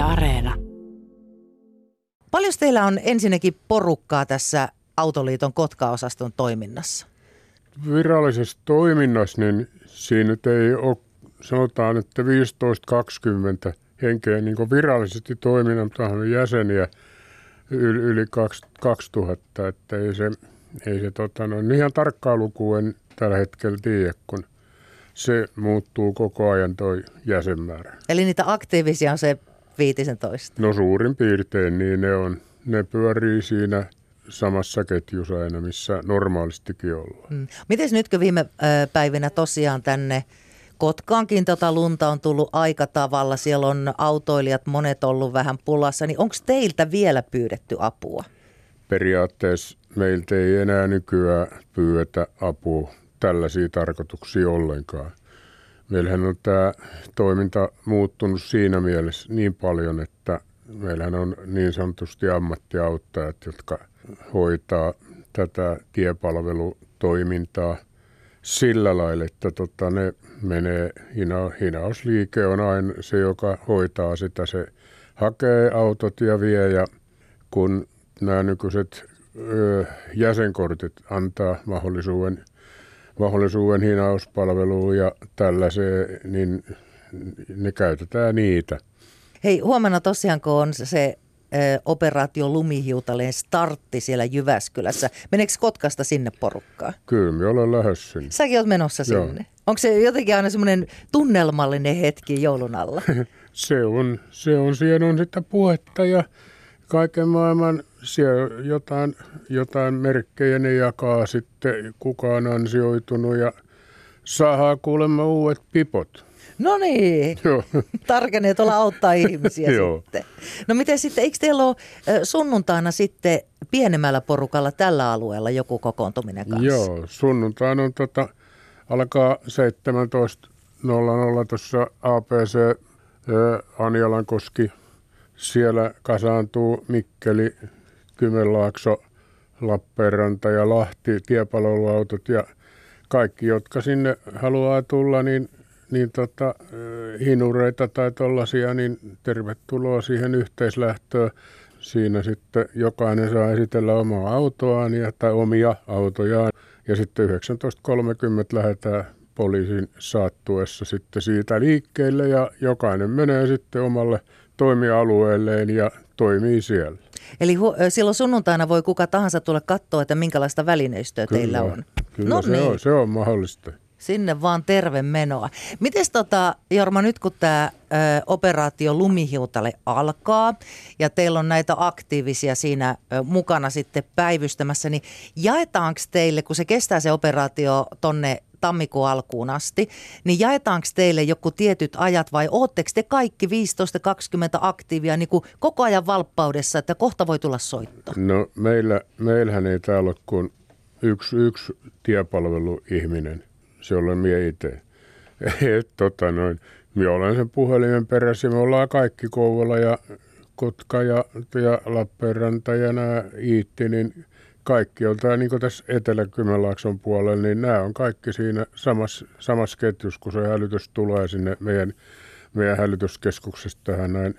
Yle Areena. Paljon teillä on ensinnäkin porukkaa tässä Autoliiton Kotka-osaston toiminnassa? Virallisessa toiminnassa, niin siinä nyt ei ole, sanotaan, että 15-20 henkeä niin virallisesti toiminnan tahan jäseniä yli, yli 2000, että ei se, ei se tota, no, ihan tarkkaa lukua en tällä hetkellä tiedä, kun se muuttuu koko ajan toi jäsenmäärä. Eli niitä aktiivisia on se 15? No suurin piirtein niin ne on. Ne pyörii siinä samassa ketjussa aina, missä normaalistikin ollaan. Hmm. Miten nytkö viime päivinä tosiaan tänne Kotkaankin tota lunta on tullut aika tavalla, siellä on autoilijat monet ollut vähän pulassa, niin onko teiltä vielä pyydetty apua? Periaatteessa meiltä ei enää nykyään pyydetä apua tällaisia tarkoituksia ollenkaan. Meillähän on tämä toiminta muuttunut siinä mielessä niin paljon, että meillähän on niin sanotusti ammattiauttajat, jotka hoitaa tätä tiepalvelutoimintaa sillä lailla, että tota, ne menee, hina, hinausliike on aina se, joka hoitaa sitä. Se hakee autot ja vie ja kun nämä nykyiset ö, jäsenkortit antaa mahdollisuuden mahdollisuuden hinauspalveluun ja tällaiseen, niin ne käytetään niitä. Hei, huomenna tosiaan kun on se operaatio Lumihiutaleen startti siellä Jyväskylässä. Meneekö Kotkasta sinne porukkaa? Kyllä, me ollaan lähes sinne. Säkin olet menossa Joo. sinne. Onko se jotenkin aina semmoinen tunnelmallinen hetki joulun alla? se on, se on, siellä on sitä puhetta ja kaiken maailman siellä jotain, jotain merkkejä ne jakaa sitten, kuka on ansioitunut ja saa kuulemma uudet pipot. No niin, tarkenee tuolla auttaa ihmisiä sitten. No miten sitten, eikö teillä ole sunnuntaina sitten pienemmällä porukalla tällä alueella joku kokoontuminen kanssa? Joo, sunnuntaina on tota, alkaa 17.00 tuossa APC Anjalankoski siellä kasaantuu Mikkeli, Kymenlaakso, Lappeenranta ja Lahti, tiepalveluautot ja kaikki, jotka sinne haluaa tulla, niin, niin tota, hinureita tai tollaisia, niin tervetuloa siihen yhteislähtöön. Siinä sitten jokainen saa esitellä omaa autoaan ja, tai omia autojaan. Ja sitten 19.30 lähdetään poliisin saattuessa sitten siitä liikkeelle ja jokainen menee sitten omalle toimialueelleen ja toimii siellä. Eli hu- silloin sunnuntaina voi kuka tahansa tulla katsoa, että minkälaista välineistöä kyllä, teillä on. Kyllä no se, niin. on, se on mahdollista. Sinne vaan terve menoa. Miten tota, Jorma, nyt kun tämä operaatio Lumihiutale alkaa ja teillä on näitä aktiivisia siinä ö, mukana sitten päivystämässä, niin jaetaanko teille, kun se kestää se operaatio tonne tammikuun alkuun asti, niin jaetaanko teille joku tietyt ajat vai ootteko te kaikki 15-20 aktiivia niin kuin koko ajan valppaudessa, että kohta voi tulla soitto? No meillä, meillähän ei täällä ole kuin yksi, yksi tiepalveluihminen, se olen mie itse. tota noin, minä olen sen puhelimen perässä me ollaan kaikki Kouvola ja Kotka ja, ja Lappeenranta ja nämä Iitti, niin kaikki on tämä niin tässä Etelä-Kymenlaakson puolella, niin nämä on kaikki siinä samassa, samassa ketjussa, kun se hälytys tulee sinne meidän, meidän hälytyskeskuksesta tähän näin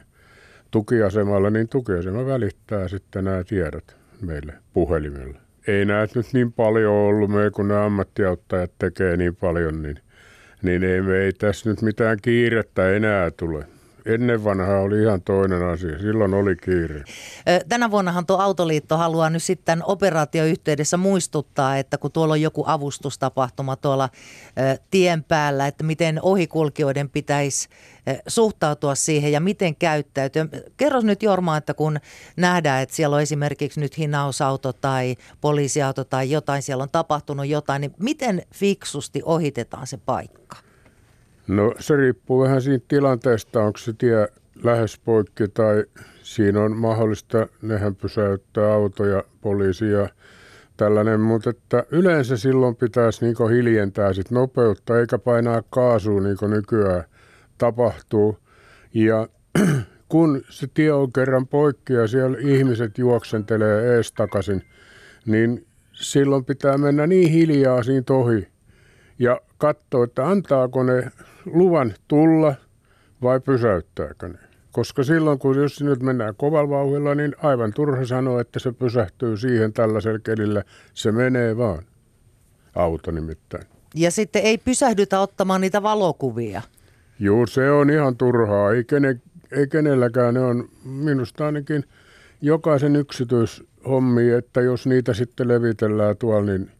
tukiasemalle, niin tukiasema välittää sitten nämä tiedot meille puhelimella. Ei näet nyt niin paljon ollut me, kun nämä ammattiauttajat tekee niin paljon, niin, niin ei me ei tässä nyt mitään kiirettä enää tule. Ennen vanhaa oli ihan toinen asia. Silloin oli kiire. Tänä vuonnahan tuo Autoliitto haluaa nyt sitten operaatioyhteydessä muistuttaa, että kun tuolla on joku avustustapahtuma tuolla tien päällä, että miten ohikulkijoiden pitäisi suhtautua siihen ja miten käyttäytyä. Kerro nyt Jorma, että kun nähdään, että siellä on esimerkiksi nyt hinausauto tai poliisiauto tai jotain, siellä on tapahtunut jotain, niin miten fiksusti ohitetaan se paikka? No se riippuu vähän siitä tilanteesta, onko se tie lähes poikki tai siinä on mahdollista, nehän pysäyttää autoja, poliisia, tällainen, mutta että yleensä silloin pitäisi niin hiljentää sit nopeutta eikä painaa kaasua niin kuin nykyään tapahtuu. Ja kun se tie on kerran poikki ja siellä ihmiset juoksentelee ees takaisin, niin silloin pitää mennä niin hiljaa siinä ohi ja katsoa, että antaako ne luvan tulla vai pysäyttääkö ne. Koska silloin, kun jos nyt mennään kovalla vauhdilla, niin aivan turha sanoa, että se pysähtyy siihen tällaisella kelillä. Se menee vaan. Auto nimittäin. Ja sitten ei pysähdytä ottamaan niitä valokuvia. Joo, se on ihan turhaa. Ei, kene, ei kenelläkään. Ne on minusta ainakin jokaisen yksityishommi, että jos niitä sitten levitellään tuolla, niin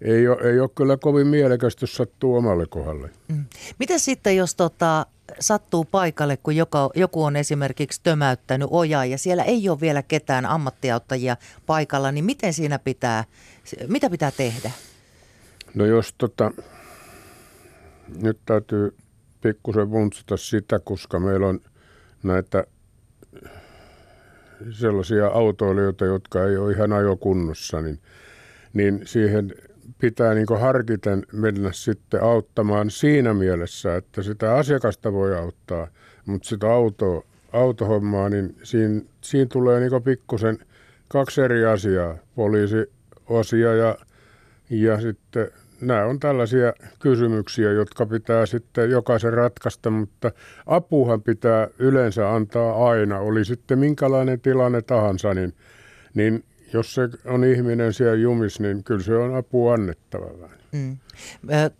ei ole, ei ole kyllä kovin mielekästä, jos sattuu omalle kohdalle. Mm. Miten sitten, jos tota, sattuu paikalle, kun joka, joku on esimerkiksi tömäyttänyt ojaa ja siellä ei ole vielä ketään ammattiauttajia paikalla, niin miten siinä pitää, mitä pitää tehdä? No jos tota, nyt täytyy pikkusen vuntsata sitä, koska meillä on näitä sellaisia autoilijoita, jotka ei ole ihan ajokunnossa, niin, niin siihen pitää niin harkiten mennä sitten auttamaan siinä mielessä, että sitä asiakasta voi auttaa, mutta sitä auto, autohommaa, niin siinä, siinä tulee niin pikkusen kaksi eri asiaa, poliisiosia ja, ja sitten nämä on tällaisia kysymyksiä, jotka pitää sitten jokaisen ratkaista, mutta apuhan pitää yleensä antaa aina, oli sitten minkälainen tilanne tahansa, niin, niin jos se on ihminen siellä jumis, niin kyllä se on apu annettava. Mm.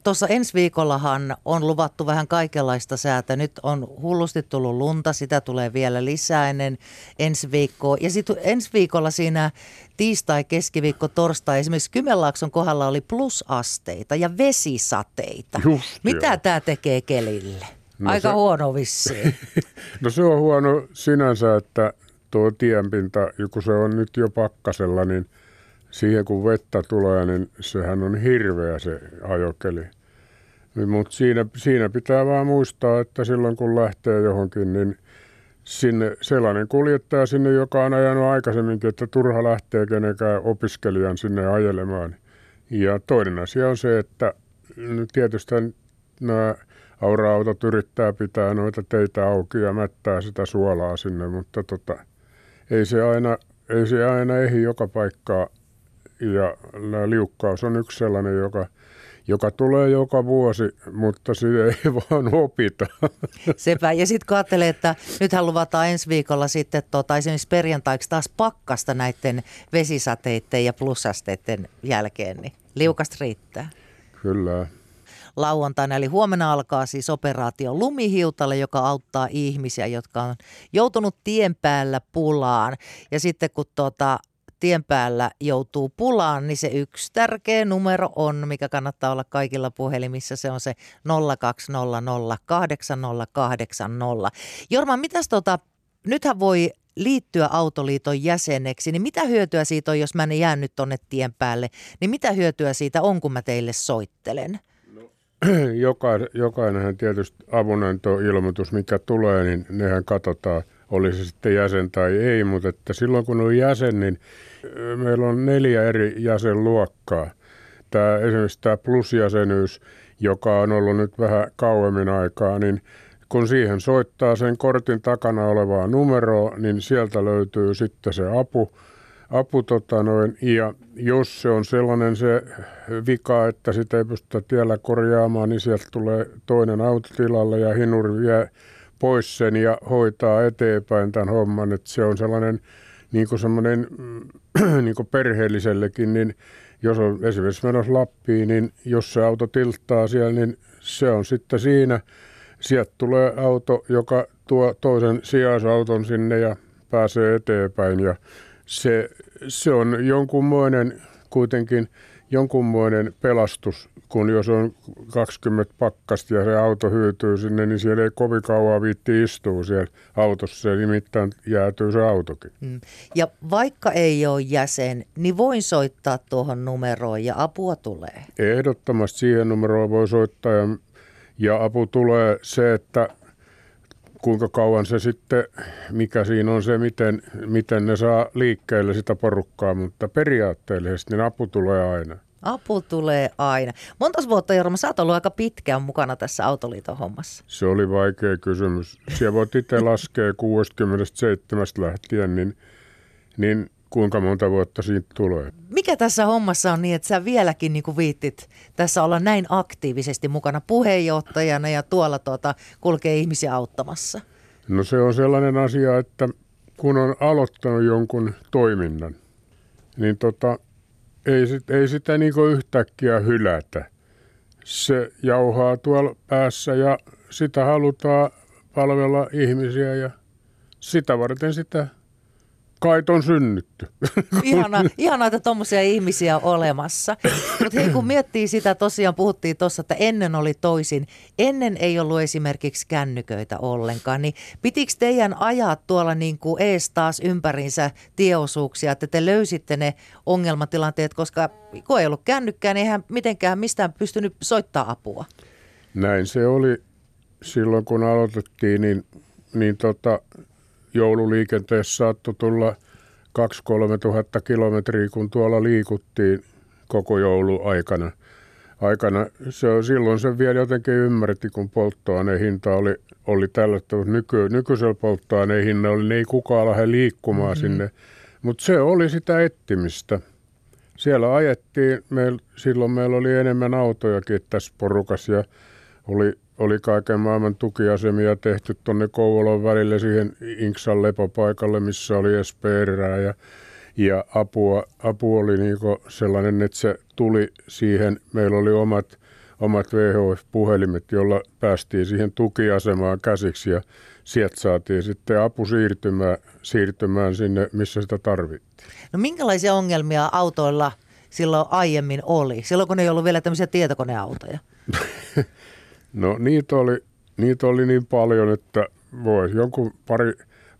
Tuossa ensi viikollahan on luvattu vähän kaikenlaista säätä. Nyt on hullusti tullut lunta, sitä tulee vielä lisää ennen ensi viikkoa. Ja sitten ensi viikolla siinä tiistai, keskiviikko, torstai esimerkiksi Kymenlaakson kohdalla oli plusasteita ja vesisateita. Just, Mitä tämä tekee kelille? No Aika se, huono vissiin. no se on huono sinänsä, että tuo tienpinta, kun se on nyt jo pakkasella, niin siihen kun vettä tulee, niin sehän on hirveä se ajokeli. Niin, Mutta siinä, siinä pitää vaan muistaa, että silloin kun lähtee johonkin, niin sinne sellainen kuljettaja sinne, joka on ajanut aikaisemminkin, että turha lähtee kenenkään opiskelijan sinne ajelemaan. Ja toinen asia on se, että tietysti nämä aura-autot yrittää pitää noita teitä auki ja mättää sitä suolaa sinne, mutta tota, ei se aina, ei se aina ehdi joka paikkaa. Ja liukkaus on yksi sellainen, joka, joka tulee joka vuosi, mutta se ei vaan opita. Sepä. Ja sitten kun ajattelee, että nythän luvataan ensi viikolla sitten tota, esimerkiksi perjantaiksi taas pakkasta näiden vesisateiden ja plusasteiden jälkeen, niin liukasta riittää. Kyllä lauantaina. Eli huomenna alkaa siis operaatio Lumihiutalle, joka auttaa ihmisiä, jotka on joutunut tien päällä pulaan. Ja sitten kun tuota, tien päällä joutuu pulaan, niin se yksi tärkeä numero on, mikä kannattaa olla kaikilla puhelimissa, se on se 020088080. Jorma, mitäs tota, nythän voi liittyä Autoliiton jäseneksi, niin mitä hyötyä siitä on, jos mä en jää nyt tonne tien päälle, niin mitä hyötyä siitä on, kun mä teille soittelen? joka, jokainenhan tietysti avunantoilmoitus, mikä tulee, niin nehän katsotaan, oli se sitten jäsen tai ei, mutta että silloin kun on jäsen, niin meillä on neljä eri jäsenluokkaa. Tämä, esimerkiksi tämä plusjäsenyys, joka on ollut nyt vähän kauemmin aikaa, niin kun siihen soittaa sen kortin takana olevaa numeroa, niin sieltä löytyy sitten se apu – apu tota noin, ja jos se on sellainen se vika, että sitä ei pystytä tiellä korjaamaan, niin sieltä tulee toinen autotilalle ja hinuri vie pois sen ja hoitaa eteenpäin tämän homman. Että se on sellainen niin kuin semmoinen niin kuin perheellisellekin, niin jos on esimerkiksi menossa Lappiin, niin jos se auto tilttaa siellä, niin se on sitten siinä. Sieltä tulee auto, joka tuo toisen sijaisauton sinne ja pääsee eteenpäin ja se, se on jonkunmoinen kuitenkin jonkunmoinen pelastus, kun jos on 20 pakkasta ja se auto hyytyy sinne, niin siellä ei kovin kauan viitti istua siellä autossa, se nimittäin jäätyy se autokin. Mm. Ja vaikka ei ole jäsen, niin voin soittaa tuohon numeroon ja apua tulee? Ehdottomasti siihen numeroon voi soittaa ja, ja apu tulee se, että kuinka kauan se sitten, mikä siinä on se, miten, miten ne saa liikkeelle sitä porukkaa, mutta periaatteellisesti niin apu tulee aina. Apu tulee aina. Monta vuotta, Jorma, sä oot ollut aika pitkään mukana tässä Autoliiton hommassa. Se oli vaikea kysymys. Siellä voit itse laskea 67 lähtien, niin, niin kuinka monta vuotta siitä tulee. Mikä tässä hommassa on niin, että sä vieläkin niin kuin viittit tässä olla näin aktiivisesti mukana puheenjohtajana ja tuolla tuota, kulkee ihmisiä auttamassa? No se on sellainen asia, että kun on aloittanut jonkun toiminnan, niin tota, ei, sit, ei sitä niin yhtäkkiä hylätä. Se jauhaa tuolla päässä ja sitä halutaan palvella ihmisiä ja sitä varten sitä kait on synnytty. Ihana, ihana että tuommoisia ihmisiä on olemassa. Mutta hei, kun miettii sitä, tosiaan puhuttiin tuossa, että ennen oli toisin. Ennen ei ollut esimerkiksi kännyköitä ollenkaan, niin pitikö teidän ajaa tuolla niin kuin ees taas ympärinsä tieosuuksia, että te löysitte ne ongelmatilanteet, koska kun ei ollut kännykkää, niin eihän mitenkään mistään pystynyt soittaa apua. Näin se oli silloin, kun aloitettiin, niin, niin tota, joululiikenteessä saattoi tulla 2-3 tuhatta kilometriä, kun tuolla liikuttiin koko jouluaikana. aikana. Se, silloin se vielä jotenkin ymmärretti, kun polttoaineen hinta oli, oli tällä, mutta nyky, nykyisellä polttoaineen hinnalla niin ei kukaan lähde liikkumaan mm-hmm. sinne. Mutta se oli sitä ettimistä. Siellä ajettiin, meil, silloin meillä oli enemmän autojakin tässä porukassa ja oli oli kaiken maailman tukiasemia tehty tuonne Kouvolan välille siihen Inksan lepopaikalle, missä oli SPR ja, ja apua, apu oli niinku sellainen, että se tuli siihen. Meillä oli omat, omat VHF-puhelimet, jolla päästiin siihen tukiasemaan käsiksi ja sieltä saatiin sitten apu siirtymään, siirtymään sinne, missä sitä tarvittiin. No minkälaisia ongelmia autoilla silloin aiemmin oli, silloin kun ei ollut vielä tämmöisiä tietokoneautoja? No niitä oli, niitä oli niin paljon, että voi jonkun pari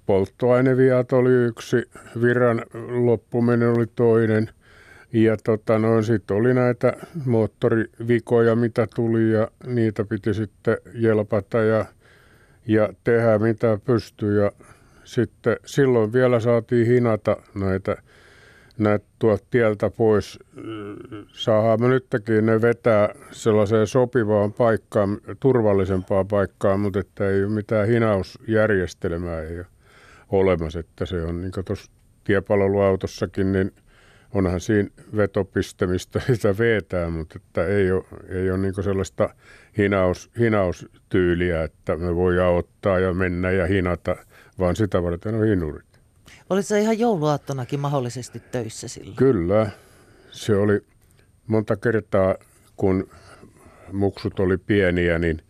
polttoaineviat oli yksi, virran loppuminen oli toinen. Ja tota, no, sitten oli näitä moottorivikoja, mitä tuli ja niitä piti sitten jelpata ja, ja tehdä mitä pystyi. Ja sitten silloin vielä saatiin hinata näitä näitä tuolta tieltä pois. Saadaan me nytkin ne vetää sellaiseen sopivaan paikkaan, turvallisempaan paikkaan, mutta että ei ole mitään hinausjärjestelmää ei ole olemassa. Että se on niin tuossa tiepalveluautossakin, niin onhan siinä vetopiste, mistä sitä vetää, mutta että ei ole, ei ole niin sellaista hinaus, hinaustyyliä, että me voidaan ottaa ja mennä ja hinata, vaan sitä varten on hinurit. Olit se ihan jouluaattonakin mahdollisesti töissä silloin? Kyllä. Se oli monta kertaa, kun muksut oli pieniä, niin,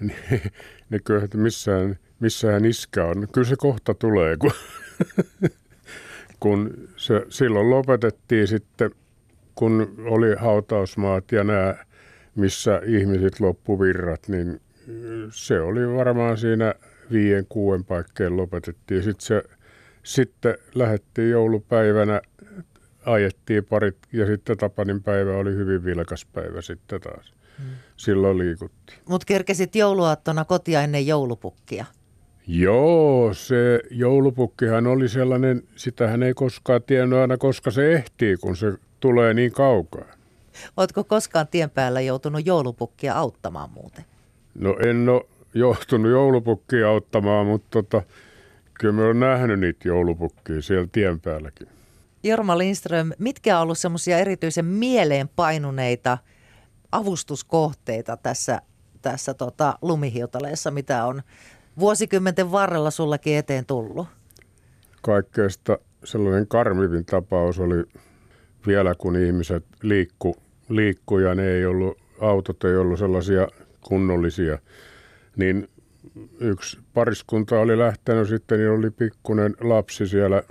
niin ne kyllä, että missään, missään iskä on. Kyllä se kohta tulee, kun, kun se, silloin lopetettiin sitten, kun oli hautausmaat ja nämä, missä ihmiset loppuvirrat, niin se oli varmaan siinä viien, kuuden paikkeen lopetettiin. Sitten se sitten lähdettiin joulupäivänä, ajettiin parit ja sitten Tapanin päivä oli hyvin vilkas päivä sitten taas. Hmm. Silloin liikuttiin. Mutta kerkesit jouluaattona kotia ennen joulupukkia? Joo, se joulupukkihan oli sellainen, sitähän ei koskaan tiennyt aina, koska se ehtii, kun se tulee niin kaukaa. Oletko koskaan tien päällä joutunut joulupukkia auttamaan muuten? No en ole joutunut joulupukkia auttamaan, mutta tota, Kyllä me on nähnyt niitä joulupukkia siellä tien päälläkin. Jorma Lindström, mitkä on ollut semmoisia erityisen mieleen painuneita avustuskohteita tässä, tässä tota lumihiutaleessa, mitä on vuosikymmenten varrella sullakin eteen tullut? Kaikkeesta sellainen karmivin tapaus oli vielä kun ihmiset liikku, liikku ja ne ei ollut, autot ei ollut sellaisia kunnollisia, niin yksi pariskunta oli lähtenyt sitten, niin oli pikkunen lapsi siellä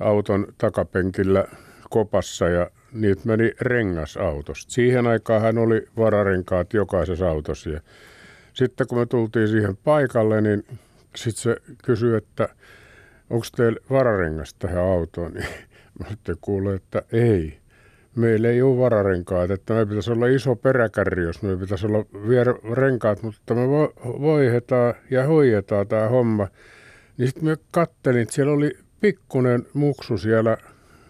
auton takapenkillä kopassa ja niitä meni rengasautosta. Siihen aikaan hän oli vararenkaat jokaisessa autossa. Ja sitten kun me tultiin siihen paikalle, niin sitten se kysyi, että onko teillä vararengas tähän autoon. Niin mä sitten kuulin, että ei meillä ei ole vararenkaat, että me pitäisi olla iso peräkärri, jos me pitäisi olla vielä renkaat, mutta me voihetaan ja hoidetaan tämä homma. Niin sitten me kattelin, että siellä oli pikkunen muksu siellä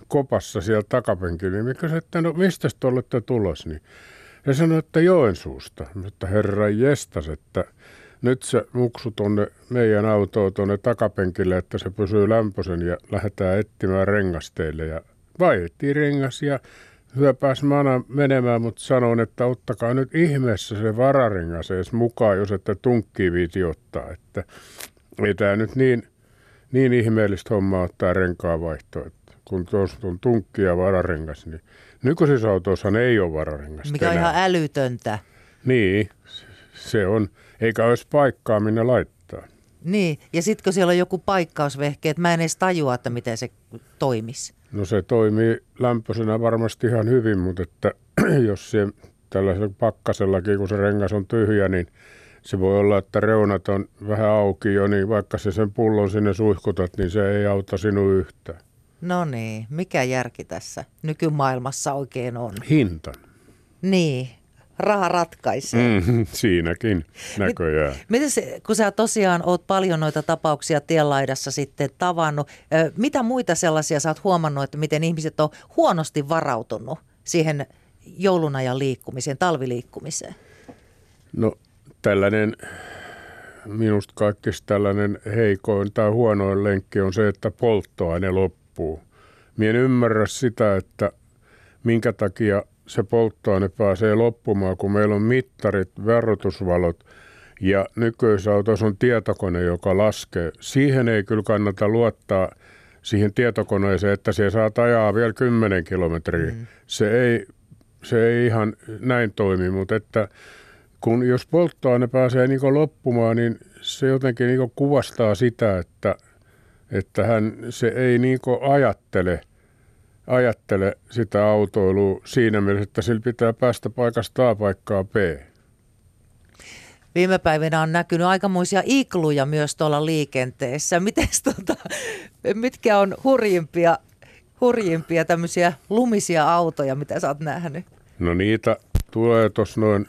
kopassa siellä takapenkillä, niin kysyin, että no mistä te olette tulos, niin he sanoi, että Joensuusta. Mutta herra jestas, että nyt se muksu tuonne meidän autoon tuonne takapenkille, että se pysyy lämpöisen ja lähdetään etsimään rengasteille. Ja vaihdettiin rengas ja hyöpäs mana menemään, mutta sanon, että ottakaa nyt ihmeessä se vararingas edes mukaan, jos ette tunkkii viiti ottaa. Että ei tämä nyt niin, niin ihmeellistä hommaa ottaa renkaa vaihtoa. Kun tuossa on tunkki ja vararengas, niin nykyisissä autoissa ei ole vararengasta Mikä on ihan älytöntä. Niin, se on. Eikä olisi paikkaa, minne laittaa. Niin, ja sitten kun siellä on joku paikkausvehke, että mä en edes tajua, että miten se toimisi. No se toimii lämpöisenä varmasti ihan hyvin, mutta että jos se tällaisella pakkasellakin, kun se rengas on tyhjä, niin se voi olla, että reunat on vähän auki jo, niin vaikka se sen pullon sinne suihkutat, niin se ei auta sinua yhtään. No niin, mikä järki tässä nykymaailmassa oikein on? Hinta. Niin, raha ratkaisee. Mm, siinäkin näköjään. Miten se, kun sä tosiaan oot paljon noita tapauksia tienlaidassa sitten tavannut, mitä muita sellaisia sä oot huomannut, että miten ihmiset on huonosti varautunut siihen joulunajan liikkumiseen, talviliikkumiseen? No tällainen, minusta kaikista tällainen heikoin tai huonoin lenkki on se, että polttoaine loppuu. Mie en ymmärrä sitä, että minkä takia se polttoaine pääsee loppumaan, kun meillä on mittarit, verrotusvalot ja nykyisessä autossa on tietokone, joka laskee. Siihen ei kyllä kannata luottaa siihen tietokoneeseen, että se saa ajaa vielä 10 kilometriä. Mm. Se, ei, se ei ihan näin toimi, mutta että kun jos polttoaine pääsee niin loppumaan, niin se jotenkin niin kuvastaa sitä, että, että hän, se ei niin ajattele, ajattele sitä autoilua siinä mielessä, että sillä pitää päästä paikasta A paikkaa B. Viime päivinä on näkynyt aikamoisia ikluja myös tuolla liikenteessä. Mites, tota, mitkä on hurjimpia, hurjimpia tämmöisiä lumisia autoja, mitä sä oot nähnyt? No niitä tulee tuossa noin,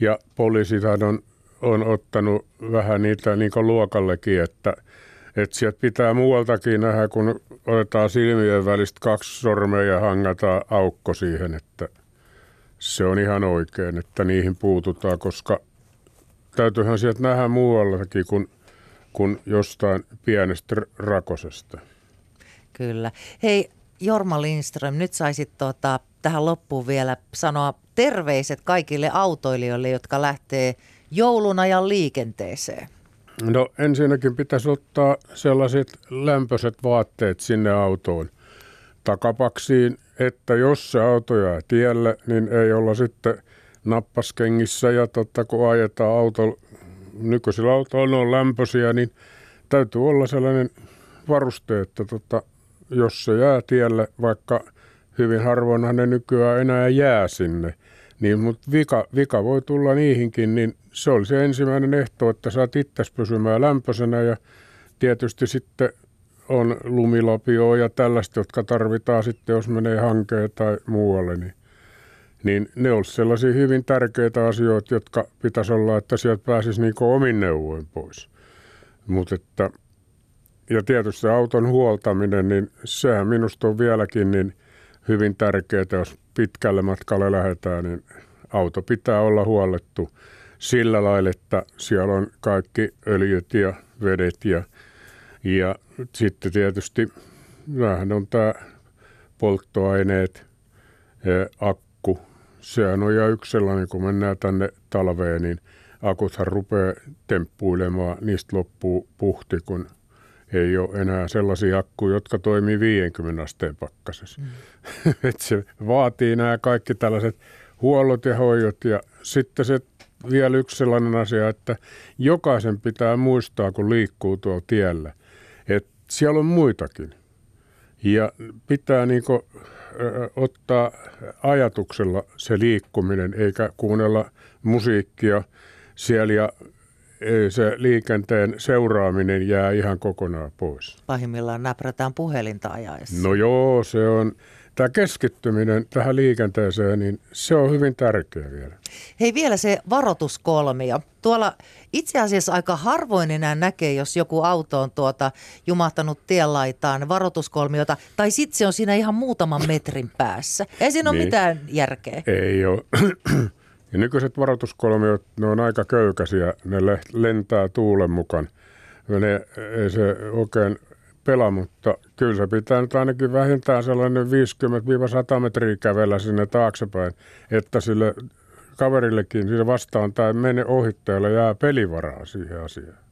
ja poliisithan on, on ottanut vähän niitä niin luokallekin, että, että sieltä pitää muualtakin nähdä, kun otetaan silmien välistä kaksi sormea ja hangataan aukko siihen, että se on ihan oikein, että niihin puututaan, koska täytyyhän sieltä nähdä muuallakin kuin, kuin jostain pienestä rakosesta. Kyllä. Hei Jorma Lindström, nyt saisit tuota, tähän loppuun vielä sanoa terveiset kaikille autoilijoille, jotka lähtee joulunajan liikenteeseen. No ensinnäkin pitäisi ottaa sellaiset lämpöiset vaatteet sinne autoon. Takapaksiin, että jos se auto jää tielle, niin ei olla sitten nappaskengissä ja totta kun ajetaan auto, nykyisillä autoilla on lämpöisiä, niin täytyy olla sellainen varuste, että tota, jos se jää tielle, vaikka hyvin harvoinhan ne nykyään enää jää sinne, niin mutta vika, vika voi tulla niihinkin, niin se oli se ensimmäinen ehto, että saat itse pysymään lämpöisenä ja tietysti sitten on lumilapioa ja tällaista, jotka tarvitaan sitten, jos menee hankeen tai muualle, niin, niin ne olisi sellaisia hyvin tärkeitä asioita, jotka pitäisi olla, että sieltä pääsisi niin omin neuvoin pois. Mutta että, ja tietysti auton huoltaminen, niin sehän minusta on vieläkin niin hyvin tärkeää, jos pitkälle matkalle lähdetään, niin auto pitää olla huollettu sillä lailla, että siellä on kaikki öljyt ja vedet ja, ja sitten tietysti vähän on tämä polttoaineet, akku. Sehän on ja yksi sellainen, kun mennään tänne talveen, niin akuthan rupeaa temppuilemaan, niistä loppuu puhti, kun ei ole enää sellaisia akkuja, jotka toimii 50 asteen pakkasessa. Mm. Et se vaatii nämä kaikki tällaiset huollot ja hoidot ja sitten se vielä yksi sellainen asia, että jokaisen pitää muistaa, kun liikkuu tuolla tiellä, että siellä on muitakin. Ja pitää niin kuin, ottaa ajatuksella se liikkuminen, eikä kuunnella musiikkia siellä ja se liikenteen seuraaminen jää ihan kokonaan pois. Pahimmillaan näprätään puhelinta ajaessa. No joo, se on, tämä keskittyminen tähän liikenteeseen, niin se on hyvin tärkeä vielä. Hei vielä se varoituskolmio. Tuolla itse asiassa aika harvoin enää näkee, jos joku auto on tuota jumahtanut tienlaitaan varoituskolmiota, tai sitten se on siinä ihan muutaman metrin päässä. Ei siinä niin. ole mitään järkeä. Ei ole. Ja nykyiset varoituskolmiot, ne on aika köykäisiä, ne lentää tuulen mukaan. Ne, ei se oikein pelaa, mutta kyllä se pitää nyt ainakin vähintään sellainen 50-100 metriä kävellä sinne taaksepäin, että sille kaverillekin sille vastaan tai mene ohittajalle jää pelivaraa siihen asiaan.